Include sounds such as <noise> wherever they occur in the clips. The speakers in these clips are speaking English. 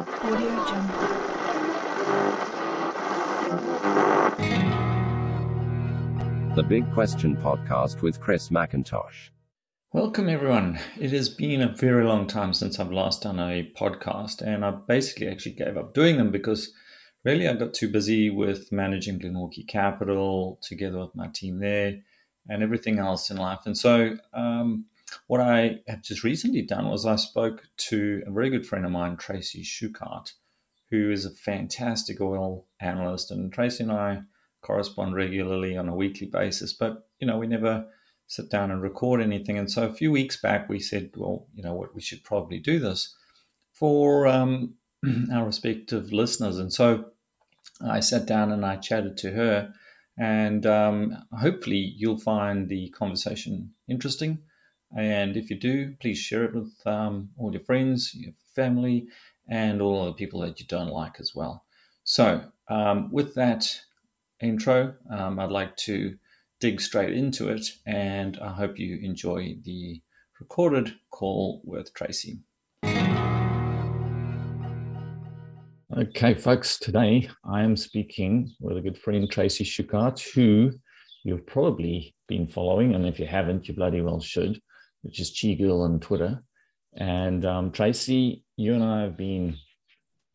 Audio Jungle. The Big Question Podcast with Chris MacIntosh. Welcome, everyone. It has been a very long time since I've last done a podcast, and I basically actually gave up doing them because really I got too busy with managing Glenorchy Capital together with my team there and everything else in life. And so, um, what I have just recently done was I spoke to a very good friend of mine, Tracy Shuchart, who is a fantastic oil analyst. And Tracy and I correspond regularly on a weekly basis, but you know, we never sit down and record anything. And so a few weeks back, we said, well, you know what, we should probably do this for um, <clears throat> our respective listeners. And so I sat down and I chatted to her. And um, hopefully, you'll find the conversation interesting. And if you do, please share it with um, all your friends, your family, and all the people that you don't like as well. So, um, with that intro, um, I'd like to dig straight into it, and I hope you enjoy the recorded call with Tracy. Okay, folks, today I am speaking with a good friend, Tracy Shuchart, who you've probably been following, and if you haven't, you bloody well should, which is Chi Girl on Twitter. And um, Tracy, you and I have been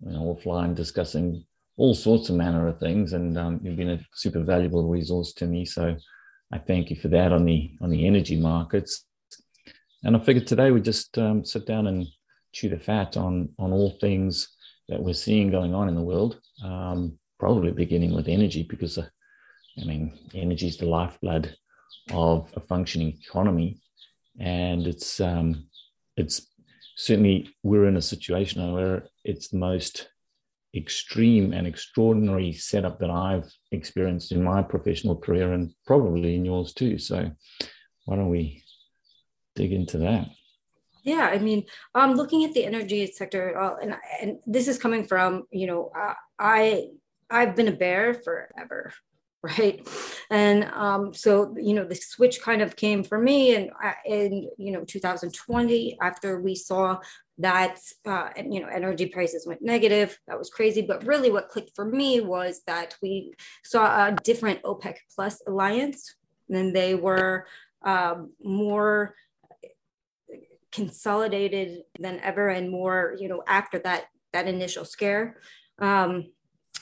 you know, offline discussing all sorts of manner of things, and um, you've been a super valuable resource to me. So I thank you for that on the on the energy markets. And I figured today we just um, sit down and chew the fat on on all things that we're seeing going on in the world. Um, probably beginning with energy, because uh, I mean, energy is the lifeblood of a functioning economy, and it's um, it's certainly we're in a situation where it's the most extreme and extraordinary setup that I've experienced in my professional career and probably in yours too. So, why don't we dig into that? Yeah, I mean, um, looking at the energy sector, uh, and and this is coming from you know, uh, I I've been a bear forever, right? And um, so you know, the switch kind of came for me, and in you know, 2020 after we saw that uh, you know energy prices went negative that was crazy but really what clicked for me was that we saw a different opec plus alliance and they were um, more consolidated than ever and more you know after that that initial scare um,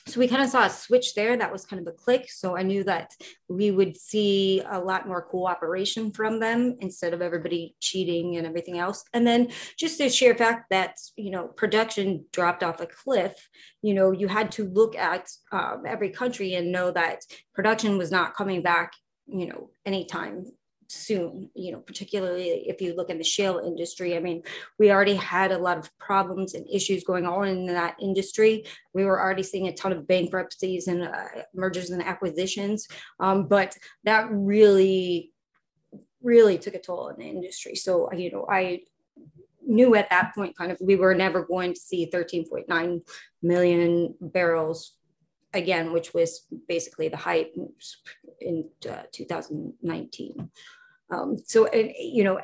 so we kind of saw a switch there that was kind of a click. So i knew that we would see a lot more cooperation from them instead of everybody cheating and everything else. And then just the sheer fact that you know production dropped off a cliff you know you had to look at um, every country and know that production was not coming back you know anytime soon, you know, particularly if you look in the shale industry. I mean, we already had a lot of problems and issues going on in that industry. We were already seeing a ton of bankruptcies and uh, mergers and acquisitions, um, but that really, really took a toll on the industry. So, you know, I knew at that point kind of we were never going to see 13.9 million barrels again, which was basically the height in uh, 2019. Um, so, you know,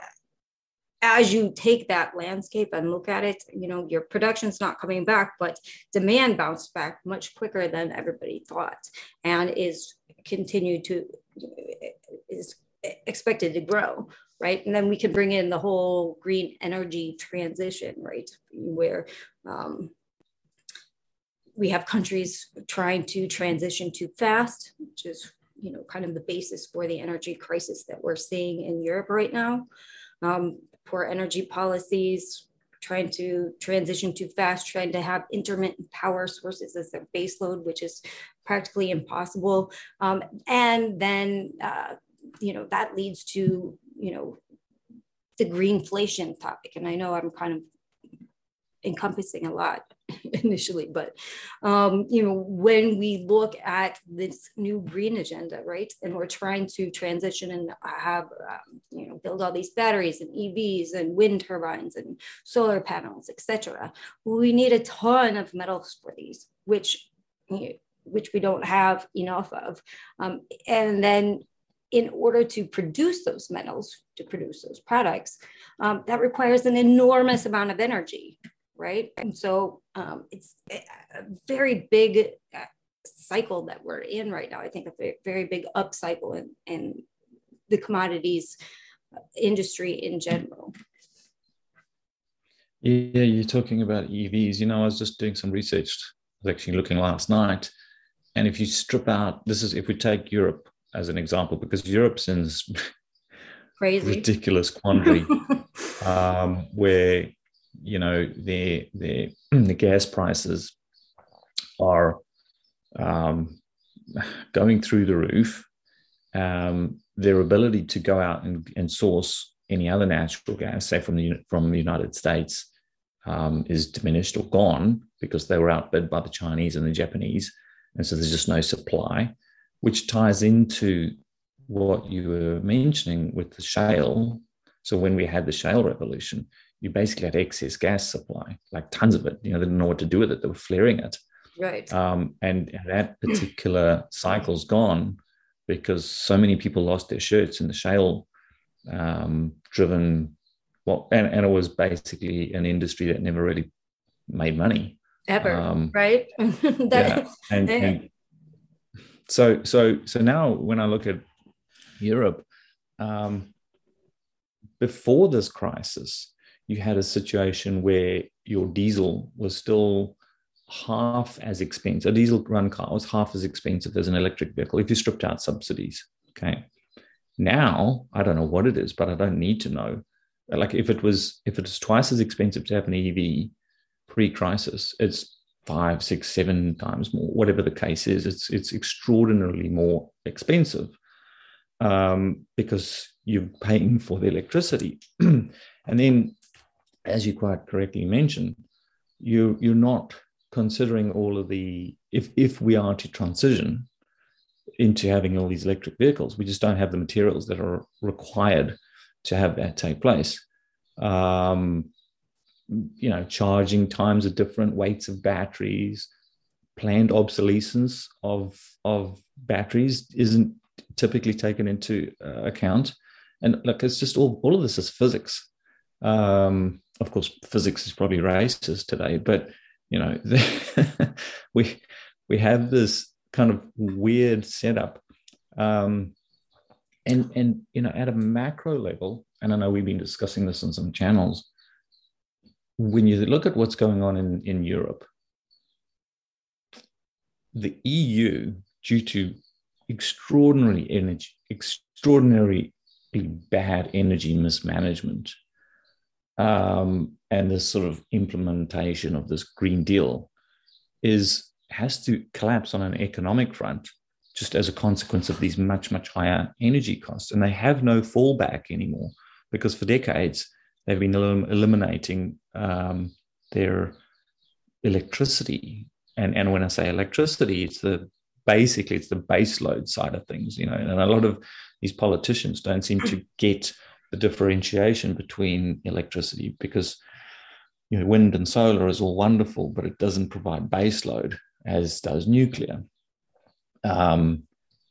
as you take that landscape and look at it, you know, your production's not coming back, but demand bounced back much quicker than everybody thought and is continued to, is expected to grow, right? And then we can bring in the whole green energy transition, right? Where um, we have countries trying to transition too fast, which is you know kind of the basis for the energy crisis that we're seeing in Europe right now. Um, poor energy policies, trying to transition too fast, trying to have intermittent power sources as their baseload, which is practically impossible. Um, and then uh, you know that leads to you know the greenflation topic. And I know I'm kind of encompassing a lot <laughs> initially but um, you know when we look at this new green agenda right and we're trying to transition and have um, you know build all these batteries and evs and wind turbines and solar panels etc we need a ton of metals for these which which we don't have enough of. Um, and then in order to produce those metals to produce those products um, that requires an enormous amount of energy right? And so um, it's a very big uh, cycle that we're in right now. I think a very big up cycle in, in the commodities industry in general. Yeah, you're talking about EVs. You know, I was just doing some research. I was actually looking last night. And if you strip out, this is if we take Europe as an example, because Europe's in this crazy ridiculous quandary <laughs> um, where you know the the <clears throat> the gas prices are um, going through the roof. Um, their ability to go out and, and source any other natural gas, say from the from the United States, um, is diminished or gone because they were outbid by the Chinese and the Japanese, and so there's just no supply, which ties into what you were mentioning with the shale. So when we had the shale revolution, you basically had excess gas supply, like tons of it. You know, they didn't know what to do with it; they were flaring it. Right. Um, and that particular cycle's gone because so many people lost their shirts in the shale um, driven well and, and it was basically an industry that never really made money ever um, right <laughs> that, yeah. and, and, so so so now when i look at europe um, before this crisis you had a situation where your diesel was still half as expensive. A diesel run car was half as expensive as an electric vehicle if you stripped out subsidies. Okay. Now I don't know what it is, but I don't need to know. Like if it was if it was twice as expensive to have an EV pre-crisis, it's five, six, seven times more. Whatever the case is, it's it's extraordinarily more expensive um, because you're paying for the electricity. <clears throat> and then as you quite correctly mentioned, you you're not considering all of the if if we are to transition into having all these electric vehicles, we just don't have the materials that are required to have that take place. Um, you know, charging times are different, weights of batteries, planned obsolescence of of batteries isn't typically taken into uh, account, and like it's just all all of this is physics. Um, of course, physics is probably racist today, but you know, <laughs> we we have this kind of weird setup, um, and and you know, at a macro level, and I know we've been discussing this on some channels. When you look at what's going on in in Europe, the EU, due to extraordinary energy, extraordinarily bad energy mismanagement, um, and this sort of implementation of this Green Deal is has to collapse on an economic front just as a consequence of these much much higher energy costs, and they have no fallback anymore because for decades they've been elim- eliminating um, their electricity, and and when I say electricity, it's the basically it's the base load side of things, you know, and a lot of these politicians don't seem to get the differentiation between electricity because you know wind and solar is all wonderful, but it doesn't provide baseload as does nuclear. Um,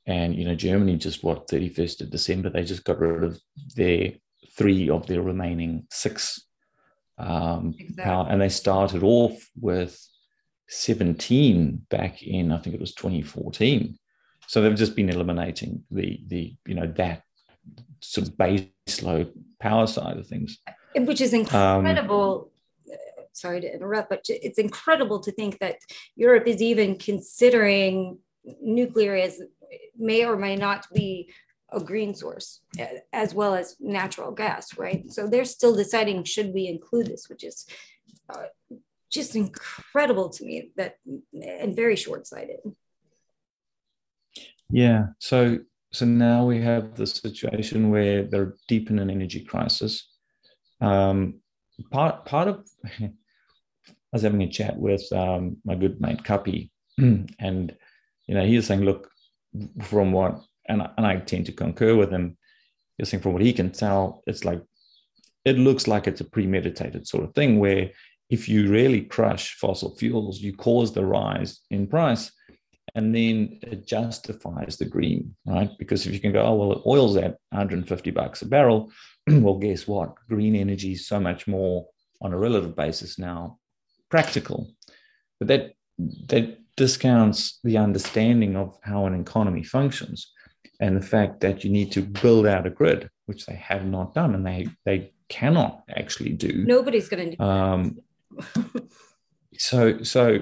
and you know Germany just what 31st of December they just got rid of their three of their remaining six um, exactly. power, and they started off with 17 back in I think it was 2014. So they've just been eliminating the the you know that sort of base load power side of things. Which is um, incredible. Um, sorry to interrupt, but it's incredible to think that Europe is even considering nuclear as may or may not be a green source as well as natural gas, right? So they're still deciding should we include this, which is uh, just incredible to me that and very short-sighted. Yeah. So so now we have the situation where they're deep in an energy crisis. Um, part part of <laughs> I was having a chat with um, my good mate Kapi, <clears throat> and you know he was saying, look, from what and and I tend to concur with him. He's saying from what he can tell, it's like it looks like it's a premeditated sort of thing where if you really crush fossil fuels, you cause the rise in price and then it justifies the green, right? Because if you can go, oh well, oil's at 150 bucks a barrel, <clears throat> well, guess what? Green energy is so much more on a relative basis now practical. But that that discounts the understanding of how an economy functions and the fact that you need to build out a grid, which they have not done and they they cannot actually do. Nobody's going to do. Um, <laughs> so so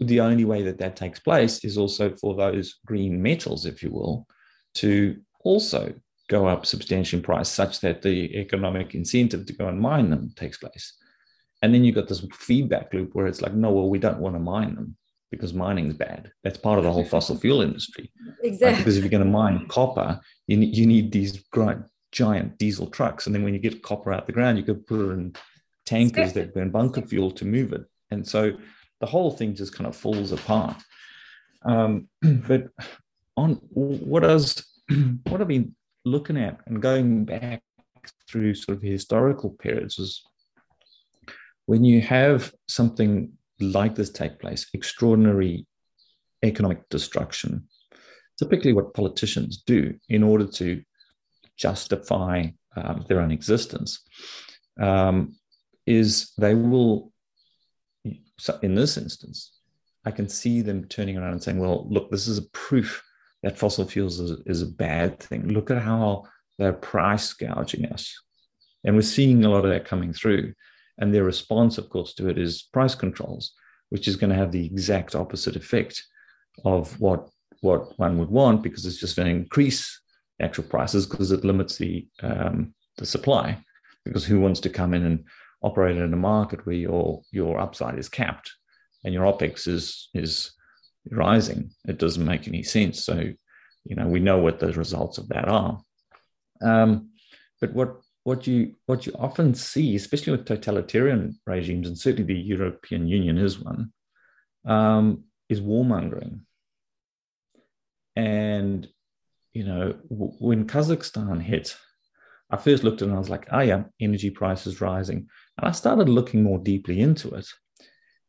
the only way that that takes place is also for those green metals, if you will, to also go up substantially in price, such that the economic incentive to go and mine them takes place. And then you've got this feedback loop where it's like, no, well, we don't want to mine them because mining's bad. That's part of the whole fossil fuel industry. Exactly. Right? Because if you're going to mine copper, you need, you need these giant diesel trucks. And then when you get copper out of the ground, you could put it in tankers that burn bunker fuel to move it. And so the whole thing just kind of falls apart. Um, <clears throat> but on what I was, <clears throat> what I've been looking at and going back through sort of historical periods was when you have something like this take place, extraordinary economic destruction, typically what politicians do in order to justify um, their own existence um, is they will, in this instance, I can see them turning around and saying, well, look, this is a proof that fossil fuels is, is a bad thing. Look at how they're price gouging us. And we're seeing a lot of that coming through. And their response, of course, to it is price controls, which is going to have the exact opposite effect of what, what one would want because it's just going to increase actual prices because it limits the, um, the supply. Because who wants to come in and operate in a market where your, your upside is capped and your OPEX is, is rising? It doesn't make any sense. So, you know, we know what the results of that are. Um, but what what you what you often see, especially with totalitarian regimes, and certainly the European Union is one, um, is warmongering. And you know, w- when Kazakhstan hit, I first looked at it and I was like, oh yeah, energy prices rising. And I started looking more deeply into it.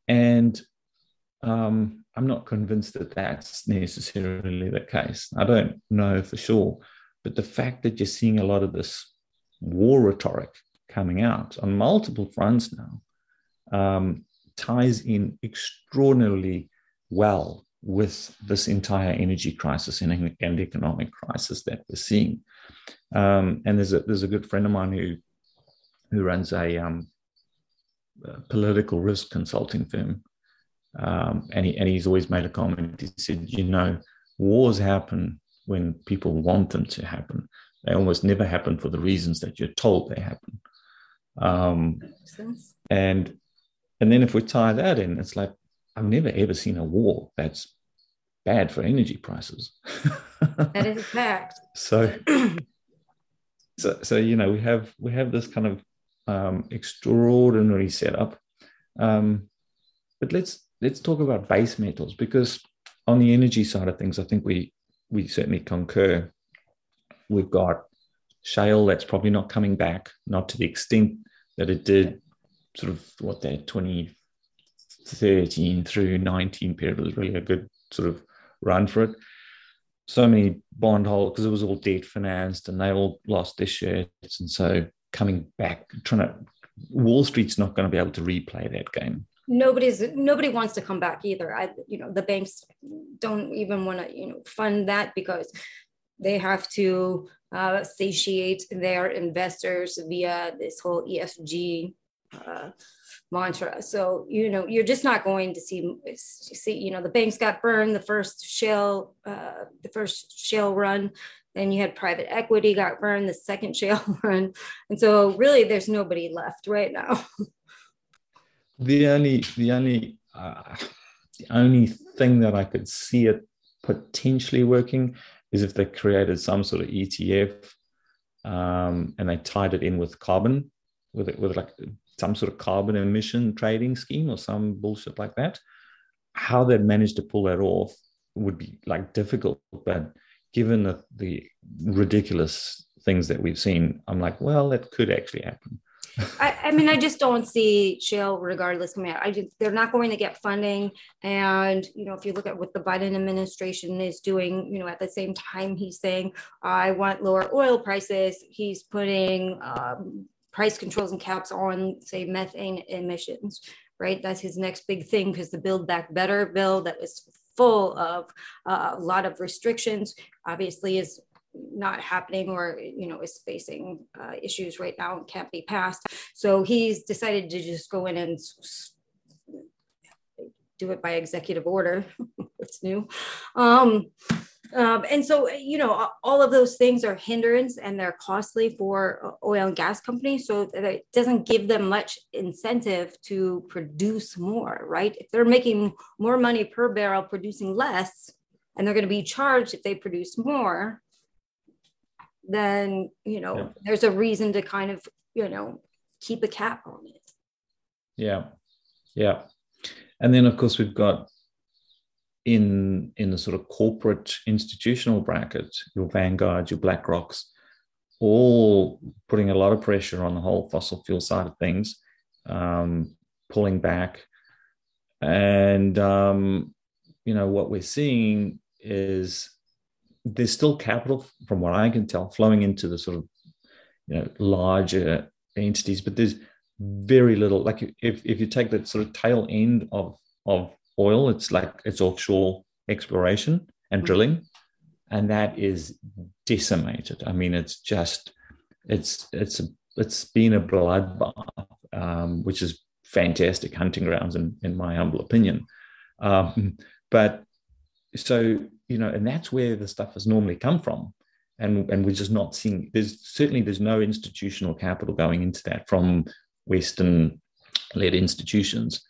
And um, I'm not convinced that that's necessarily the case. I don't know for sure. But the fact that you're seeing a lot of this war rhetoric coming out on multiple fronts now um, ties in extraordinarily well with this entire energy crisis and, and economic crisis that we're seeing. Um, and there's a there's a good friend of mine who who runs a, um, a political risk consulting firm, um, and he and he's always made a comment. He said, you know, wars happen when people want them to happen. They almost never happen for the reasons that you're told they happen. Um, and and then if we tie that in, it's like I've never ever seen a war that's bad for energy prices. that is a <laughs> fact. So, <clears throat> so, so you know, we have we have this kind of um, extraordinary setup. Um, but let's let's talk about base metals because on the energy side of things, I think we we certainly concur we've got shale that's probably not coming back, not to the extent that it did sort of what that 2013 through 19 period was really a good sort of run for it. So many bond holders, because it was all debt financed and they all lost their shares. And so coming back, trying to, Wall Street's not going to be able to replay that game nobody's nobody wants to come back either i you know the banks don't even want to you know fund that because they have to uh, satiate their investors via this whole ESG uh, mantra. So you know you're just not going to see see you know the banks got burned the first shale uh, the first shale run. Then you had private equity got burned the second <laughs> shale run, and so really there's nobody left right now. <laughs> the only the only uh, the only thing that I could see it potentially working is if they created some sort of ETF um, and they tied it in with carbon, with it, with like some sort of carbon emission trading scheme or some bullshit like that. How they managed to pull that off would be like difficult, but given the, the ridiculous things that we've seen, I'm like, well, that could actually happen. I, I, mean, I just don't see shale regardless coming out. I just, they're not going to get funding. And, you know, if you look at what the Biden administration is doing, you know, at the same time, he's saying, I want lower oil prices. He's putting um, price controls and caps on, say, methane emissions, right? That's his next big thing because the Build Back Better bill that was full of uh, a lot of restrictions obviously is not happening or you know is facing uh, issues right now and can't be passed so he's decided to just go in and do it by executive order <laughs> what's new um, um, and so, you know, all of those things are hindrance and they're costly for uh, oil and gas companies. So it doesn't give them much incentive to produce more, right? If they're making more money per barrel producing less, and they're going to be charged if they produce more, then, you know, yeah. there's a reason to kind of, you know, keep a cap on it. Yeah. Yeah. And then, of course, we've got in in the sort of corporate institutional bracket, your Vanguard, your BlackRocks, all putting a lot of pressure on the whole fossil fuel side of things, um, pulling back, and um, you know what we're seeing is there's still capital, from what I can tell, flowing into the sort of you know larger entities, but there's very little. Like if if you take the sort of tail end of of oil. It's like it's offshore exploration and mm-hmm. drilling, and that is decimated. I mean, it's just it's it's it's been a bloodbath, um, which is fantastic hunting grounds in in my humble opinion. Um, but so you know, and that's where the stuff has normally come from. And, and we're just not seeing there's certainly there's no institutional capital going into that from Western led institutions.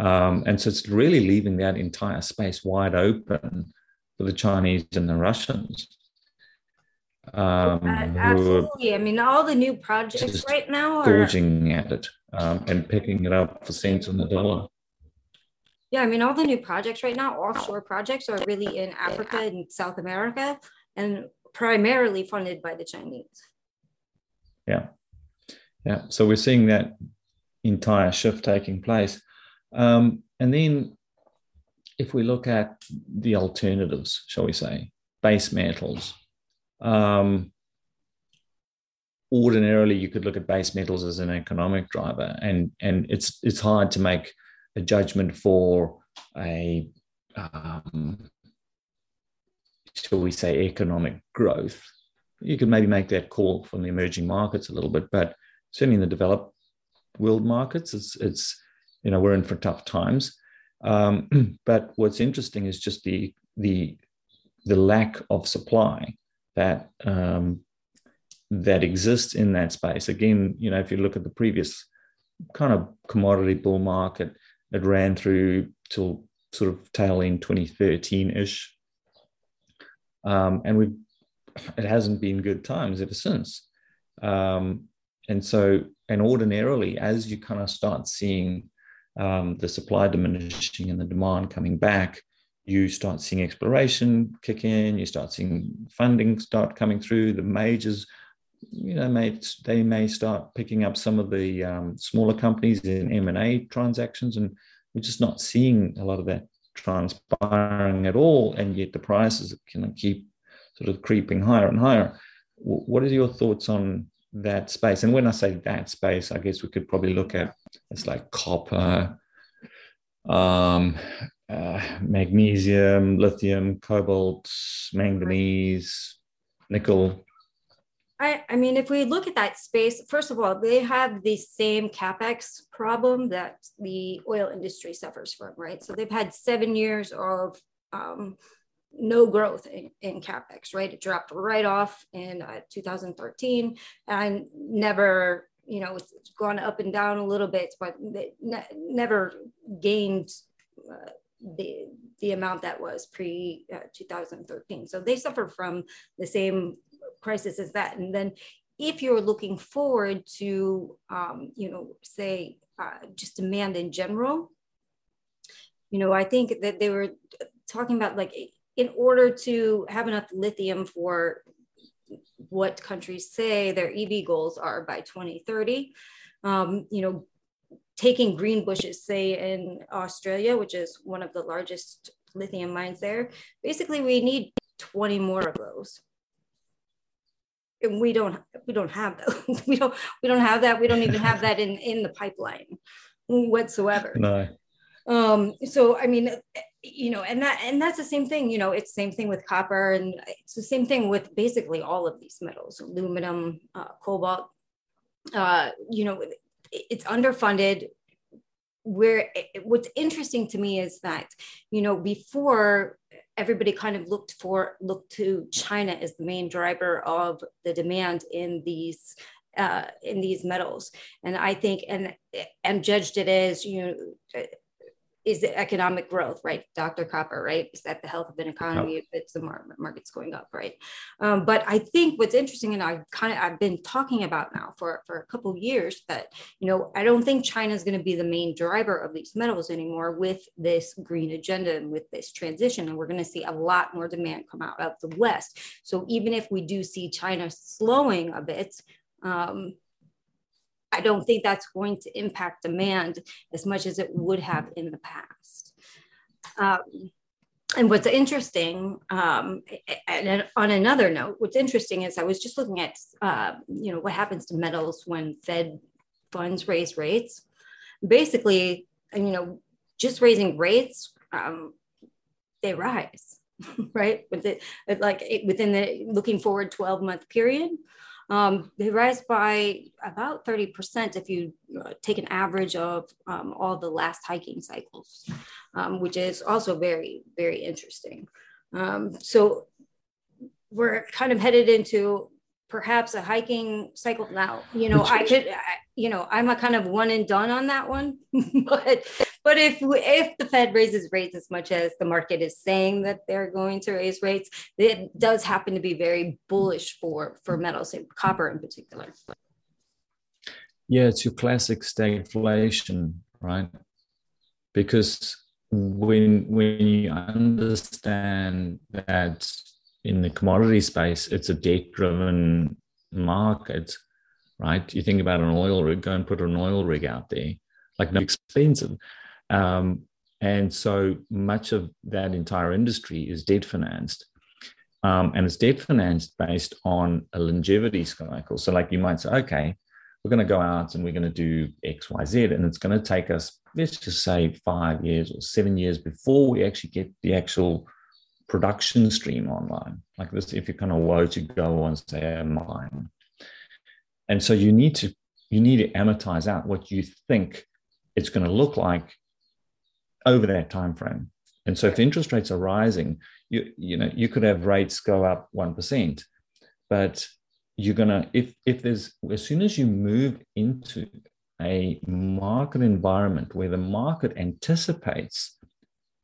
Um, and so it's really leaving that entire space wide open for the Chinese and the Russians. Um, absolutely. I mean, all the new projects right now are gorging at it um, and picking it up for cents on the dollar. Yeah, I mean, all the new projects right now, offshore projects, are really in Africa and South America and primarily funded by the Chinese. Yeah. Yeah. So we're seeing that entire shift taking place. Um, and then if we look at the alternatives, shall we say, base metals, um, ordinarily you could look at base metals as an economic driver, and and it's it's hard to make a judgment for a um, shall we say economic growth. You could maybe make that call from the emerging markets a little bit, but certainly in the developed world markets, it's it's you know we're in for tough times. Um, <clears throat> but what's interesting is just the the the lack of supply that um, that exists in that space. Again you know if you look at the previous kind of commodity bull market it ran through till sort of tail end 2013-ish um, and we it hasn't been good times ever since. Um, and so and ordinarily as you kind of start seeing um, the supply diminishing and the demand coming back, you start seeing exploration kick in, you start seeing funding start coming through. The majors, you know, may, they may start picking up some of the um, smaller companies in M&A transactions, and we're just not seeing a lot of that transpiring at all, and yet the prices can keep sort of creeping higher and higher. What are your thoughts on that space. And when I say that space, I guess we could probably look at it's like copper, um, uh, magnesium, lithium, cobalt, manganese, nickel. I, I mean, if we look at that space, first of all, they have the same capex problem that the oil industry suffers from, right? So they've had seven years of um, no growth in, in capex, right? It dropped right off in uh, 2013 and never, you know, it's gone up and down a little bit, but ne- never gained uh, the the amount that was pre uh, 2013. So they suffer from the same crisis as that. And then if you're looking forward to, um, you know, say uh, just demand in general, you know, I think that they were talking about like in order to have enough lithium for what countries say their EV goals are by 2030, um, you know, taking Greenbushes, say in Australia, which is one of the largest lithium mines there, basically we need 20 more of those. And we don't we don't have that. <laughs> we don't we don't have that. We don't even have that in in the pipeline. whatsoever. <laughs> No. Um, so I mean, you know, and that and that's the same thing. You know, it's the same thing with copper, and it's the same thing with basically all of these metals, aluminum, uh, cobalt. Uh, you know, it's underfunded. Where it, what's interesting to me is that you know before everybody kind of looked for looked to China as the main driver of the demand in these uh, in these metals, and I think and and judged it as you know is the economic growth, right? Dr. Copper, right? Is that the health of an economy if it's the market's going up, right? Um, but I think what's interesting, and I kind of I've been talking about now for for a couple years that you know I don't think China is going to be the main driver of these metals anymore with this green agenda and with this transition, and we're going to see a lot more demand come out of the West. So even if we do see China slowing a bit. Um, I don't think that's going to impact demand as much as it would have in the past. Um, and what's interesting, um, and on another note, what's interesting is I was just looking at, uh, you know, what happens to metals when Fed funds raise rates. Basically, you know, just raising rates, um, they rise, <laughs> right? With it, like within the looking forward 12 month period, um, they rise by about 30% if you uh, take an average of um, all the last hiking cycles, um, which is also very, very interesting. Um, so we're kind of headed into perhaps a hiking cycle now. You know, I could, I, you know, I'm a kind of one and done on that one, <laughs> but but if if the Fed raises rates as much as the market is saying that they're going to raise rates, it does happen to be very bullish for for metals, copper in particular. Yeah, it's your classic stagflation, right? Because when when you understand that in the commodity space, it's a debt-driven market, right? You think about an oil rig, go and put an oil rig out there, like no expensive. Um, and so much of that entire industry is debt financed. Um, and it's debt financed based on a longevity cycle. So, like you might say, okay, we're going to go out and we're going to do X, Y, Z, and it's going to take us, let's just say, five years or seven years before we actually get the actual production stream online. Like this, if you're kind of were to go on, say, a mine. And so you need to you need to amortize out what you think it's going to look like over that time frame. And so if interest rates are rising, you you know you could have rates go up one percent, but you're gonna if if there's as soon as you move into a market environment where the market anticipates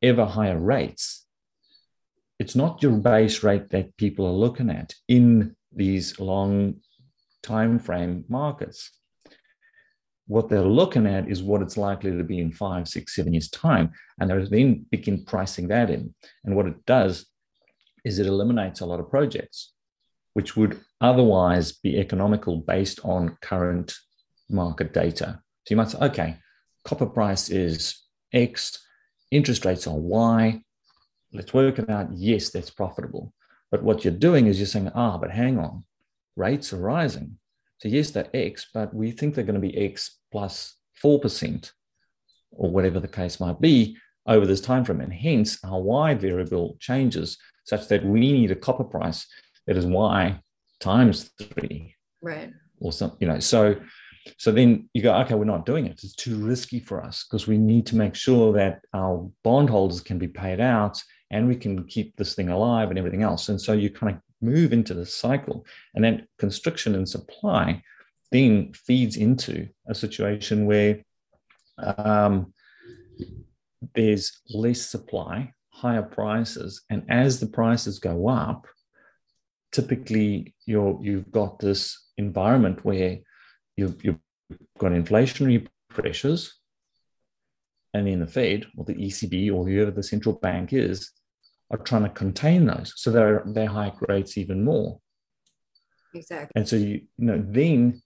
ever higher rates, it's not your base rate that people are looking at in these long time frame markets what they're looking at is what it's likely to be in five, six, seven years' time. And they then begin pricing that in. And what it does is it eliminates a lot of projects, which would otherwise be economical based on current market data. So you might say, okay, copper price is X, interest rates are Y. Let's work it out. Yes, that's profitable. But what you're doing is you're saying, ah, but hang on, rates are rising. So yes, they're X, but we think they're going to be X plus 4% or whatever the case might be over this time frame. And hence our Y variable changes such that we need a copper price that is Y times three. Right. Or something, you know, so so then you go, okay, we're not doing it. It's too risky for us because we need to make sure that our bondholders can be paid out and we can keep this thing alive and everything else. And so you kind of move into the cycle. And then constriction and supply then feeds into a situation where um, there's less supply, higher prices, and as the prices go up, typically you're you've got this environment where you've, you've got inflationary pressures, and then the Fed or the ECB or whoever the central bank is are trying to contain those, so they're they hike rates even more. Exactly. And so you, you know, then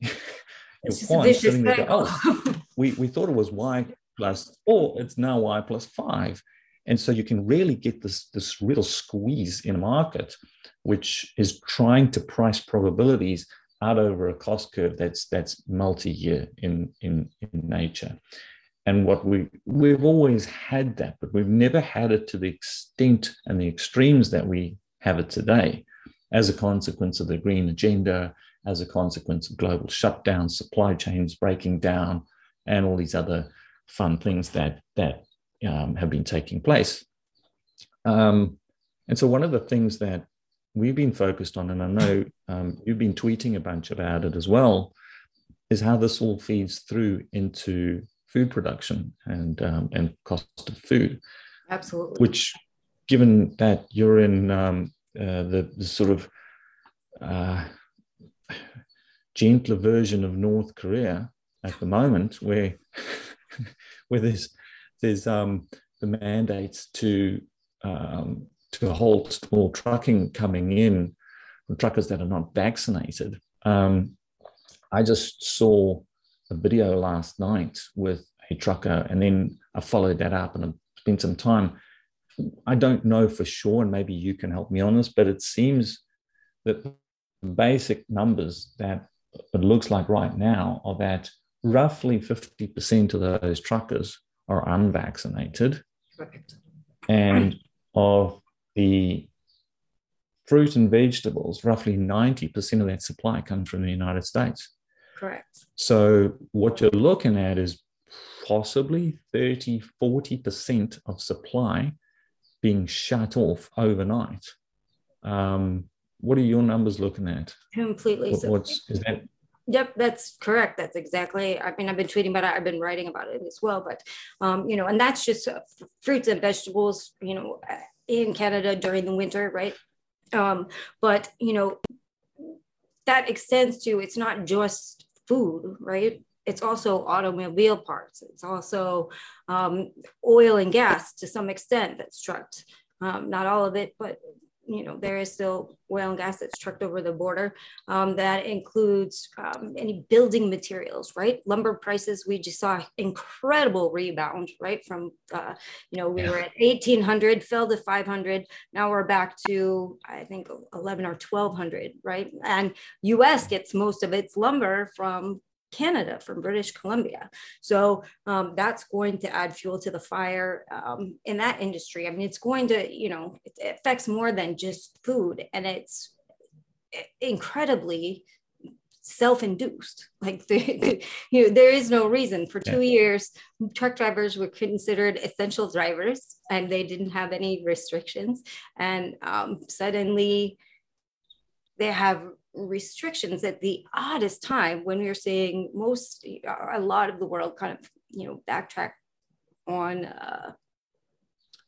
you're sitting there, oh, we, we thought it was y plus four, it's now y plus five. And so you can really get this, this real squeeze in a market, which is trying to price probabilities out over a cost curve that's that's multi-year in, in, in nature. And what we we've always had that, but we've never had it to the extent and the extremes that we have it today, as a consequence of the green agenda, as a consequence of global shutdowns, supply chains breaking down, and all these other fun things that that um, have been taking place. Um, and so, one of the things that we've been focused on, and I know um, you've been tweeting a bunch about it as well, is how this all feeds through into food production and um, and cost of food. Absolutely. Which, given that you're in um, uh, the, the, sort of uh, gentler version of North Korea at the moment, where <laughs> where there's there's um, the mandates to um, to halt all trucking coming in from truckers that are not vaccinated. Um, I just saw a video last night with a trucker, and then I followed that up and I spent some time. I don't know for sure, and maybe you can help me on this, but it seems that basic numbers that it looks like right now are that roughly 50% of those truckers are unvaccinated. Correct. And of the fruit and vegetables, roughly 90% of that supply comes from the United States. Correct. So what you're looking at is possibly 30, 40% of supply being shut off overnight. Um, what are your numbers looking at? Completely. What, what's is that? Yep, that's correct. That's exactly. I mean, I've been tweeting about it. I've been writing about it as well. But um, you know, and that's just uh, fruits and vegetables. You know, in Canada during the winter, right? Um, but you know, that extends to it's not just food, right? It's also automobile parts. It's also um, oil and gas to some extent that's trucked. Um, not all of it, but you know there is still oil and gas that's trucked over the border um, that includes um, any building materials right? Lumber prices we just saw incredible rebound right from uh, you know we yeah. were at 1800 fell to 500 now we're back to i think 11 or 1200 right? And us gets most of its lumber from Canada, from British Columbia. So um, that's going to add fuel to the fire um, in that industry. I mean, it's going to, you know, it, affects more than just food, and it's incredibly self-induced like the, <laughs> you know there is no reason for two yeah. years truck drivers were considered essential drivers and they didn't have any restrictions and um, suddenly they have restrictions at the oddest time when we are seeing most a lot of the world kind of you know backtrack on uh,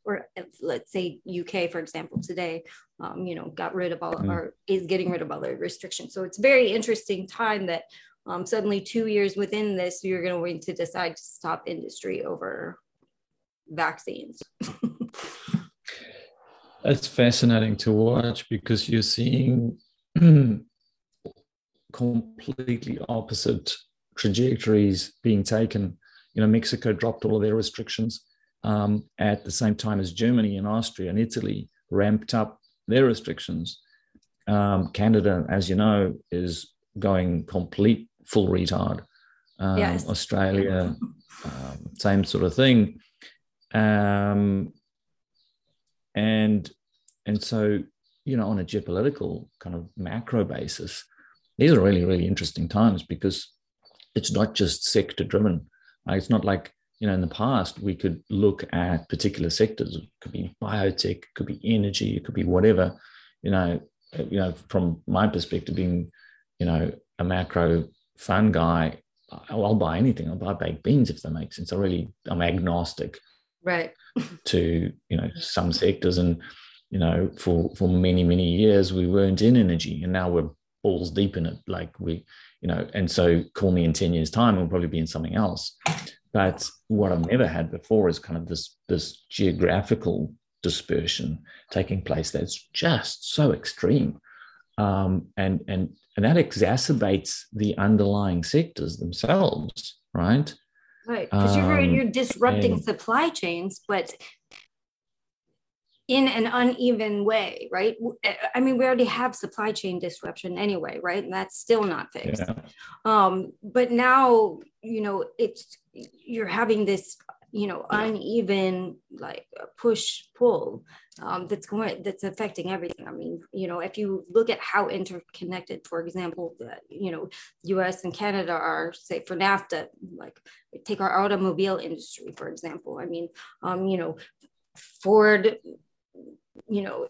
or let's say UK for example today um, you know got rid of all mm. or is getting rid of all the restrictions so it's very interesting time that um, suddenly two years within this you're going to decide to stop industry over vaccines <laughs> it's fascinating to watch because you're seeing <clears throat> <clears throat> completely opposite trajectories being taken. You know, Mexico dropped all of their restrictions um, at the same time as Germany and Austria and Italy ramped up their restrictions. Um, Canada, as you know, is going complete full retard. Um, yes. Australia, um, same sort of thing. Um, and and so you know on a geopolitical kind of macro basis these are really really interesting times because it's not just sector driven it's not like you know in the past we could look at particular sectors it could be biotech it could be energy it could be whatever you know you know from my perspective being you know a macro fun guy I'll buy anything. I'll buy baked beans if that makes sense. I really, I'm agnostic, right, <laughs> to you know some sectors, and you know for for many many years we weren't in energy, and now we're balls deep in it. Like we, you know, and so call me in 10 years' time, we'll probably be in something else. But what I've never had before is kind of this, this geographical dispersion taking place that's just so extreme. Um, and, and, and that exacerbates the underlying sectors themselves, right? Right, because you're, um, you're disrupting and, supply chains, but in an uneven way, right? I mean, we already have supply chain disruption anyway, right? And that's still not fixed. Yeah. Um, but now, you know, it's you're having this, you know, uneven like push pull um, that's going that's affecting everything. I mean, you know, if you look at how interconnected, for example, the you know, U.S. and Canada are, say, for NAFTA, like take our automobile industry for example. I mean, um, you know, Ford you know,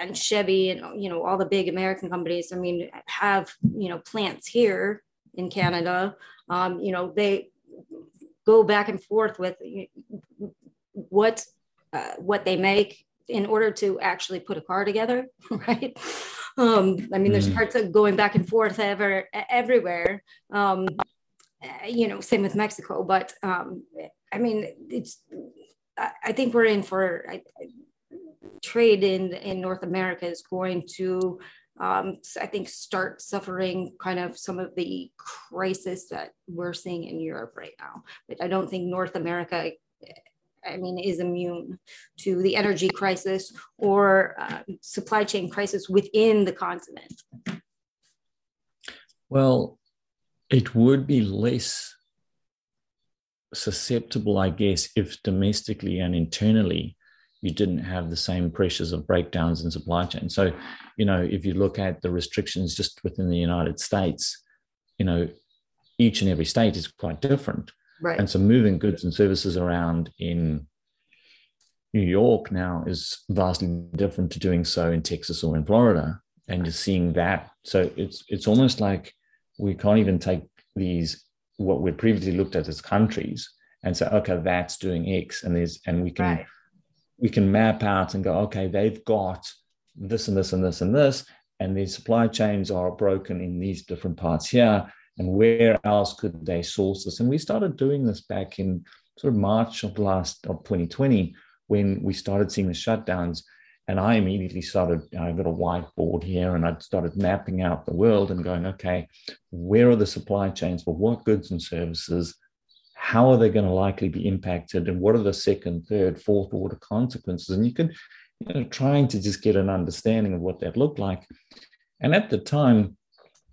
and Chevy and you know all the big American companies. I mean, have you know plants here in Canada. Um, you know, they go back and forth with what uh, what they make in order to actually put a car together, <laughs> right? Um, I mean, there's mm. parts of going back and forth ever everywhere. Um, you know, same with Mexico, but um, I mean, it's. I think we're in for. I, trade in in North America is going to um, I think start suffering kind of some of the crisis that we're seeing in Europe right now. But I don't think North America, I mean, is immune to the energy crisis or uh, supply chain crisis within the continent. Well, it would be less susceptible, I guess, if domestically and internally you didn't have the same pressures of breakdowns in supply chain. So, you know, if you look at the restrictions just within the United States, you know, each and every state is quite different. Right. And so moving goods and services around in New York now is vastly different to doing so in Texas or in Florida. And you're seeing that. So it's it's almost like we can't even take these what we previously looked at as countries and say, okay, that's doing X, and there's and we can right we can map out and go, okay, they've got this and this and this and this, and the supply chains are broken in these different parts here. And where else could they source this? And we started doing this back in sort of March of last of 2020 when we started seeing the shutdowns. And I immediately started, I got a whiteboard here and I started mapping out the world and going, okay, where are the supply chains for what goods and services? How are they going to likely be impacted and what are the second third fourth order consequences? And you can you know trying to just get an understanding of what that looked like. And at the time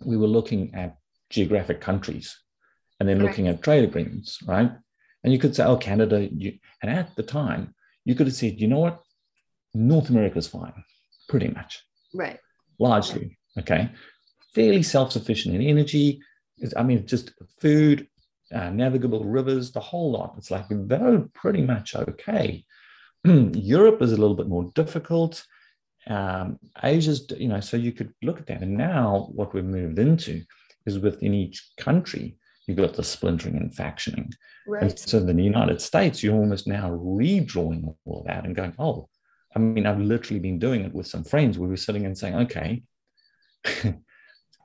we were looking at geographic countries and then right. looking at trade agreements right? And you could say oh canada you, and at the time you could have said you know what? North america is fine pretty much. Right. Largely okay? Fairly self-sufficient in energy. I mean just food uh, navigable rivers, the whole lot. It's like they're pretty much okay. <clears throat> Europe is a little bit more difficult. Um, Asia's, you know, so you could look at that. And now what we've moved into is within each country, you've got the splintering and factioning. Right. And so in the United States, you're almost now redrawing all of that and going, oh, I mean, I've literally been doing it with some friends. We were sitting and saying, okay, <laughs>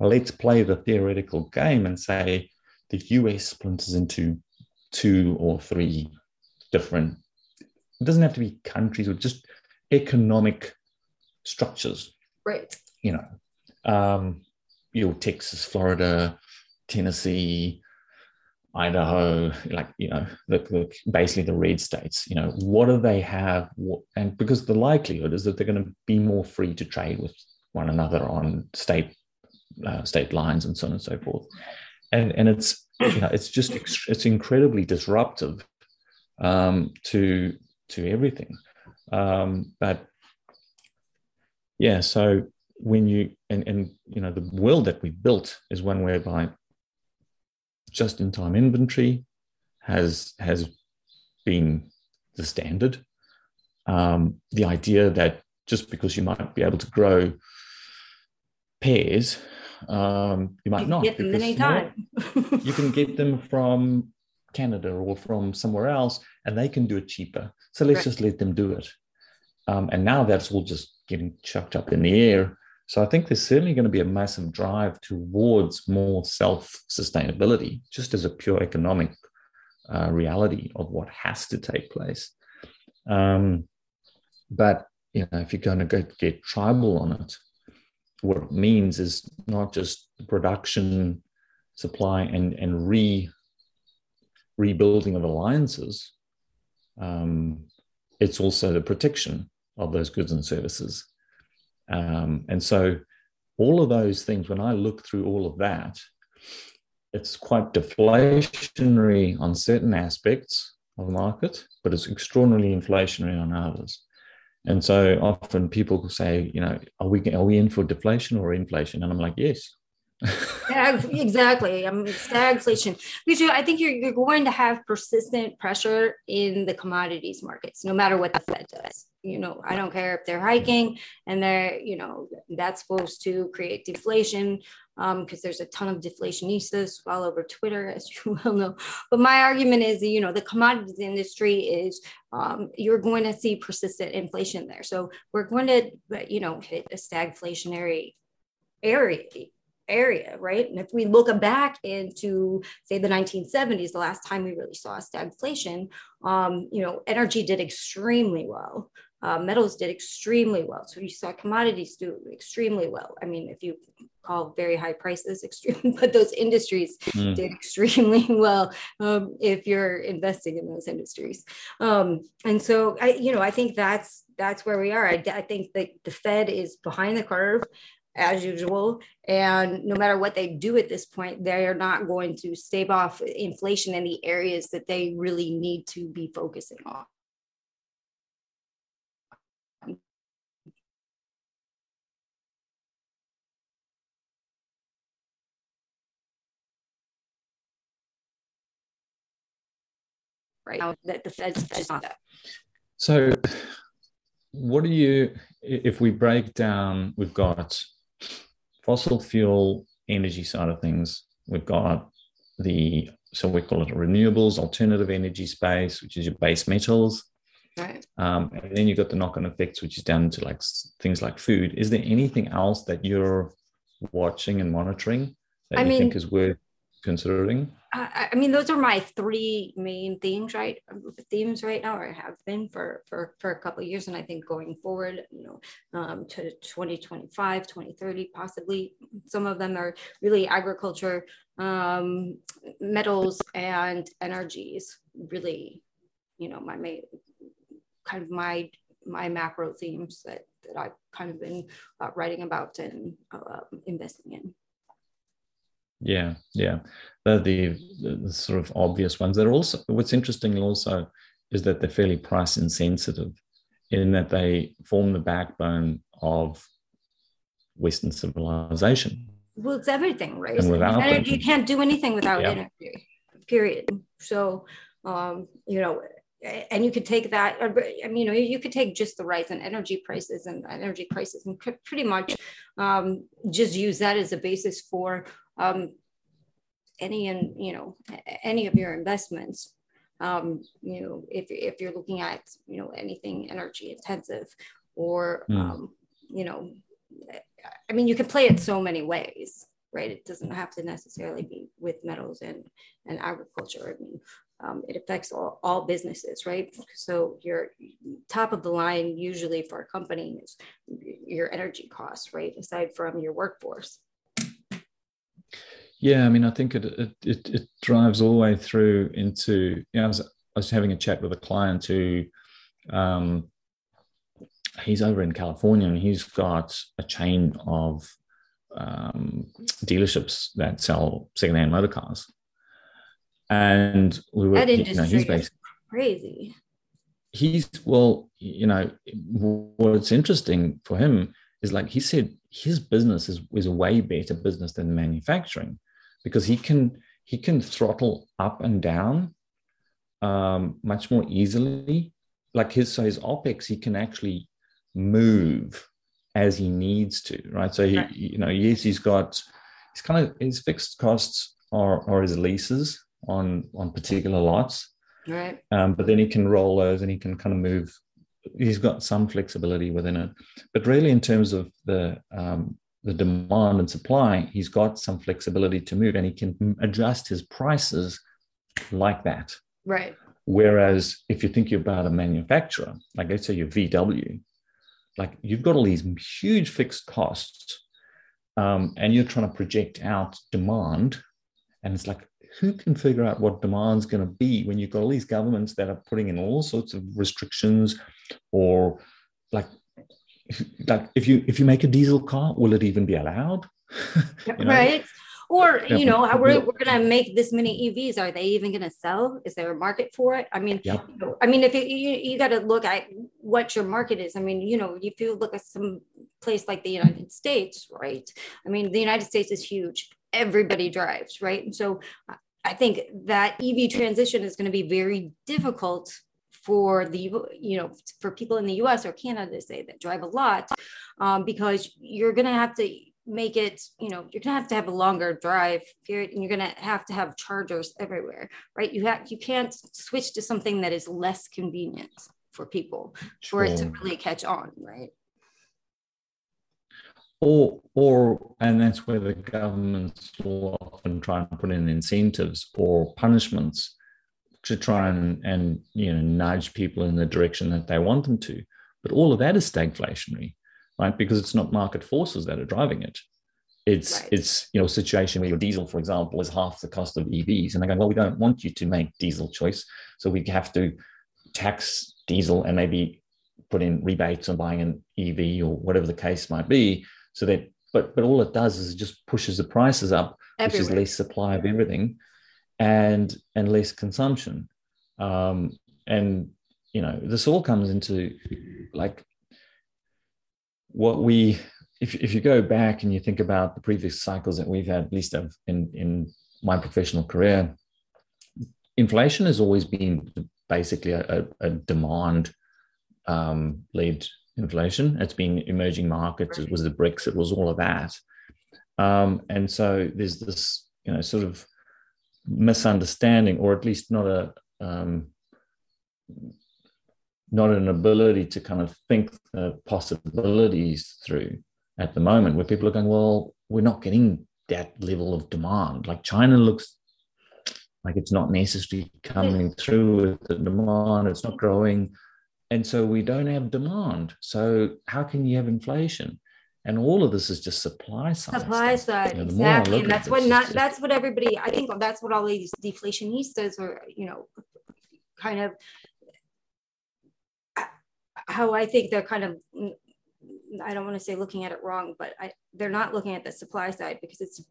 let's play the theoretical game and say, the US splinters into two or three different, it doesn't have to be countries or just economic structures. Right. You know, um, you know, Texas, Florida, Tennessee, Idaho, like, you know, the, the, basically the red states, you know, what do they have? What, and because the likelihood is that they're going to be more free to trade with one another on state uh, state lines and so on and so forth and and it's you know it's just it's incredibly disruptive um, to to everything. Um, but yeah, so when you and and you know the world that we built is one whereby just in time inventory has has been the standard. Um, the idea that just because you might be able to grow pears um, you might you not. Get them anytime. <laughs> you can get them from Canada or from somewhere else, and they can do it cheaper. So let's right. just let them do it. Um, and now that's all just getting chucked up in the air. So I think there's certainly going to be a massive drive towards more self-sustainability, just as a pure economic uh, reality of what has to take place. Um, but you know, if you're going to go get tribal on it, what it means is not just production, supply, and and re rebuilding of alliances. Um, it's also the protection of those goods and services. Um, and so all of those things, when I look through all of that, it's quite deflationary on certain aspects of the market, but it's extraordinarily inflationary on others. And so often people say, you know, are we are we in for deflation or inflation? And I'm like, yes. exactly. I mean, stagflation. Because I think you're, you're going to have persistent pressure in the commodities markets, no matter what the Fed does. You know, I don't care if they're hiking and they're, you know, that's supposed to create deflation because um, there's a ton of deflationistas all over Twitter, <laughs> as you well know. But my argument is, you know, the commodities industry is um, you're going to see persistent inflation there. So we're going to, you know, hit a stagflationary area area, right? And if we look back into, say, the 1970s, the last time we really saw stagflation, um, you know, energy did extremely well. Uh, metals did extremely well. So you saw commodities do extremely well. I mean, if you call very high prices <laughs> extreme, but those industries mm. did extremely <laughs> well um, if you're investing in those industries. Um, and so I, you know, I think that's that's where we are. I, I think that the Fed is behind the curve as usual. And no matter what they do at this point, they are not going to stave off inflation in the areas that they really need to be focusing on. Right now, that the Fed's just not that. So, what do you, if we break down, we've got fossil fuel energy side of things, we've got the so we call it renewables, alternative energy space, which is your base metals. Right. Um, and then you've got the knock-on effects, which is down to like things like food. Is there anything else that you're watching and monitoring that I you mean, think is worth considering? I, I mean, those are my three main themes, right? Themes right now, or have been for for for a couple years, and I think going forward, you know, um, to 2025, 2030, possibly. Some of them are really agriculture, um, metals, and energies. Really, you know, my main kind of my my macro themes that that I've kind of been uh, writing about and uh, investing in. Yeah, yeah, they're the, the, sort of obvious ones. They're also what's interesting also is that they're fairly price insensitive, in that they form the backbone of Western civilization. Well, it's everything, right? And without energy, you can't do anything without yeah. energy. Period. So, um, you know, and you could take that i mean you know you could take just the rise in energy prices and energy prices and pretty much um, just use that as a basis for um, any and you know any of your investments um, you know if, if you're looking at you know anything energy intensive or mm. um, you know i mean you can play it so many ways right? It doesn't have to necessarily be with metals and and agriculture. I mean um, it affects all, all businesses right? So your top of the line usually for a company is your energy costs right? Aside from your workforce yeah, I mean, I think it it it, it drives all the way through into. You know, I was, I was having a chat with a client who, um, he's over in California and he's got a chain of um, dealerships that sell secondhand motor cars. And we were, that industry you know, he's basically crazy. He's well, you know, what's interesting for him is like he said, his business is, is a way better business than manufacturing because he can he can throttle up and down um, much more easily. Like his so his opex, he can actually move as he needs to, right? So he, right. you know, yes, he's got he's kind of his fixed costs are are his leases on on particular lots, right? Um, but then he can roll those and he can kind of move. He's got some flexibility within it, but really in terms of the um, the demand and supply, he's got some flexibility to move and he can adjust his prices like that. Right. Whereas if you think about a manufacturer, like let's say your VW, like you've got all these huge fixed costs um, and you're trying to project out demand. And it's like, who can figure out what demand's going to be when you've got all these governments that are putting in all sorts of restrictions or like <laughs> like if you if you make a diesel car will it even be allowed? <laughs> You know? right. Or yeah. you know we're, we're going to make this many evs are they even going to sell? Is there a market for it? I mean yeah. i mean if you, you, you got to look at what your market is. I mean you know if you look at some place like the united states right? I mean the united states is huge. Everybody drives right? And so i think that ev transition is going to be very difficult for the you know for people in the us or canada say that drive a lot um, because you're going to have to make it you know you're gonna have to have a longer drive period and you're gonna have to have chargers everywhere right you have you can't switch to something that is less convenient for people sure. for it to really catch on right or or and that's where the governments will often try and put in incentives or punishments to try and and you know nudge people in the direction that they want them to but all of that is stagflationary right? Because it's not market forces that are driving it. It's right. it's you know a situation where your diesel, for example, is half the cost of EVs, and they go, well, we don't want you to make diesel choice, so we have to tax diesel and maybe put in rebates on buying an EV or whatever the case might be, so that but but all it does is it just pushes the prices up, Everywhere. which is less supply of everything, and and less consumption, um, and you know this all comes into like what we if, if you go back and you think about the previous cycles that we've had, at least in, in my professional career, inflation has always been basically a, a demand um, led inflation. It's been emerging markets, it was the BRICS, it was all of that. Um, and so there's this, you know, sort of misunderstanding, or at least not a um, not an ability to kind of think the possibilities through at the moment where people are going well we're not getting that level of demand. Like china looks like it's not necessarily coming through with the demand. It's not growing. And so we don't have demand. So how can you have inflation and all of this is just supply side supply side you know, exactly. and that's what not that's what everybody i think that's what all these deflationistas are you know kind of how I think they're kind of I don't want to say looking at it wrong, but I, they're not looking at the supply side because it's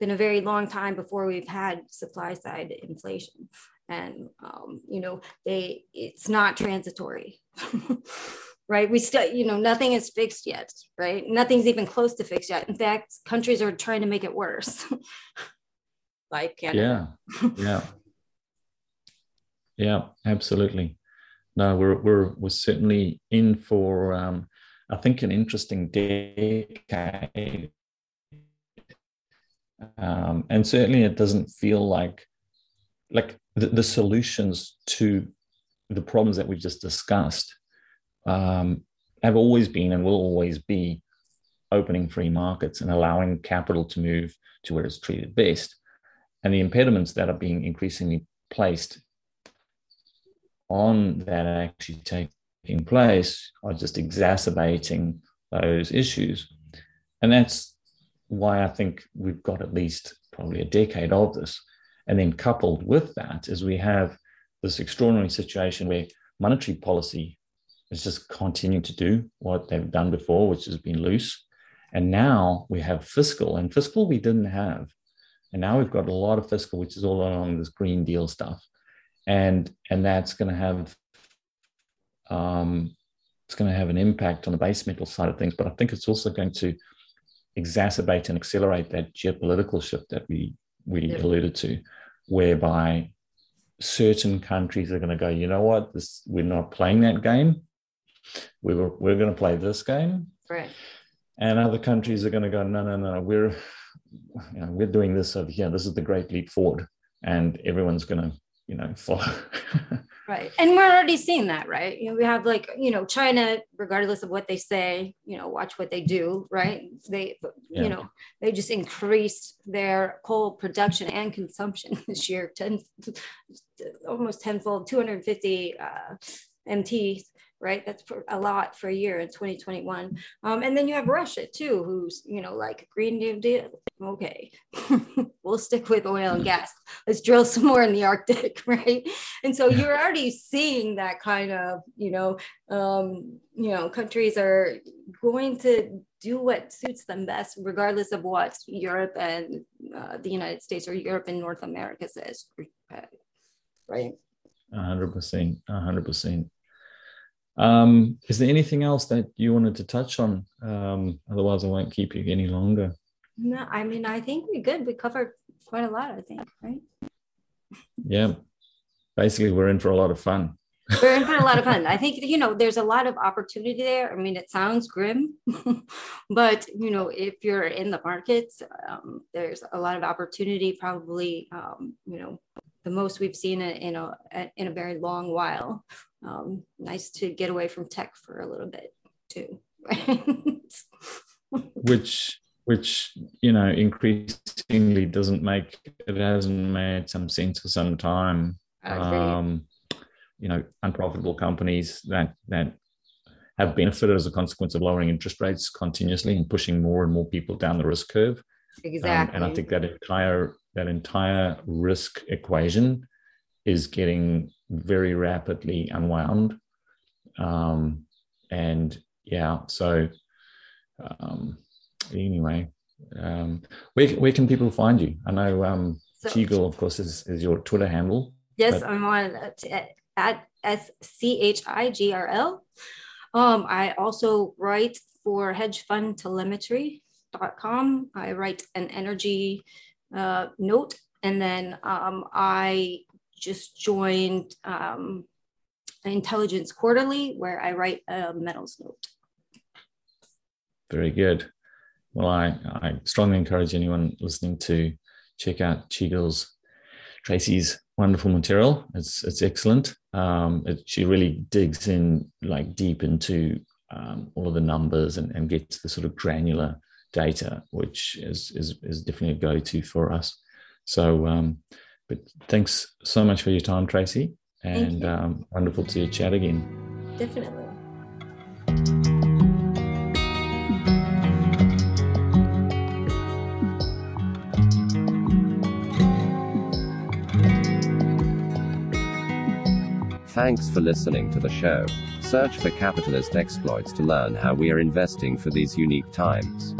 been a very long time before we've had supply side inflation, and um, you know they it's not transitory, <laughs> right? We still you know nothing is fixed yet, right? Nothing's even close to fixed yet. In fact, countries are trying to make it worse, <laughs> like Canada. yeah, yeah, yeah, absolutely no, we're we're we're certainly in for um, I think an interesting decade, um, and certainly it doesn't feel like like the, the, solutions to the problems that we've just discussed um, have always been and will always be opening free markets and allowing capital to move to where it's treated best, and the impediments that are being increasingly placed on that actually taking place are just exacerbating those issues. And that's why I think we've got at least probably a decade of this. And then coupled with that is we have this extraordinary situation where monetary policy is just continuing to do what they've done before, which has been loose. And now we have fiscal, and fiscal we didn't have. And now we've got a lot of fiscal, which is all along this Green Deal stuff and and that's going to have um, it's going to have an impact on the base metal side of things. But I think it's also going to exacerbate and accelerate that geopolitical shift that we we yeah. alluded to, whereby certain countries are going to go, you know what, this we're not playing that game. We were we're going to play this game. Right. And other countries are going to go, no, no, no, we're you know, we're doing this over here. This is the great leap forward. And everyone's going to you know follow <laughs> right and we're already seeing that right you know we have like you know china regardless of what they say you know watch what they do right they yeah. you know they just increased their coal production and consumption <laughs> this year 10 almost tenfold 250 uh, mt right? That's a lot for a year in 2021. Um, and then you have Russia too, who's, you know, like Green New Deal. Okay, <laughs> we'll stick with oil and gas. Let's drill some more in the Arctic, <laughs> right? And so you're already seeing that kind of, you know, um, you know, countries are going to do what suits them best, regardless of what Europe and uh, the United States or Europe and North America says, right? hundred percent, hundred percent. Um, is there anything else that you wanted to touch on? Um, otherwise, I won't keep you any longer. No, I mean, I think we're good. We covered quite a lot, I think, right? Yeah. Basically, we're in for a lot of fun. we're in for a lot of fun. <laughs> I think, you know, there's a lot of opportunity there. I mean, it sounds grim, <laughs> but, you know, if you're in the markets, um, there's a lot of opportunity, probably, um, you know, the most we've seen in a in a very long while. Um, nice to get away from tech for a little bit too. Right? <laughs> which which you know increasingly doesn't make it hasn't made some sense for some time. Um, you know, unprofitable companies that that have benefited as a consequence of lowering interest rates continuously and pushing more and more people down the risk curve. Exactly. Um, and I think that entire that entire risk equation is getting very rapidly unwound. Um, and yeah, so um, anyway, um, where, where can people find you? I know um, so, of course, is, is your Twitter handle. Yes, but... I'm on at, at S C H I G R L. Um, I also write for hedgefundtelemetry.com. I write an energy uh, note. And then um, I just joined um, Intelligence Quarterly, where I write a metals note. Very good. Well, I, I strongly encourage anyone listening to check out Chigirl's Tracy's wonderful material. It's it's excellent. Um, it, she really digs in like deep into um, all of the numbers and, and gets the sort of granular data, which is is, is definitely a go to for us. So, um, but thanks so much for your time, Tracy, and um, wonderful to chat again. Definitely. Thanks for listening to the show. Search for capitalist exploits to learn how we are investing for these unique times.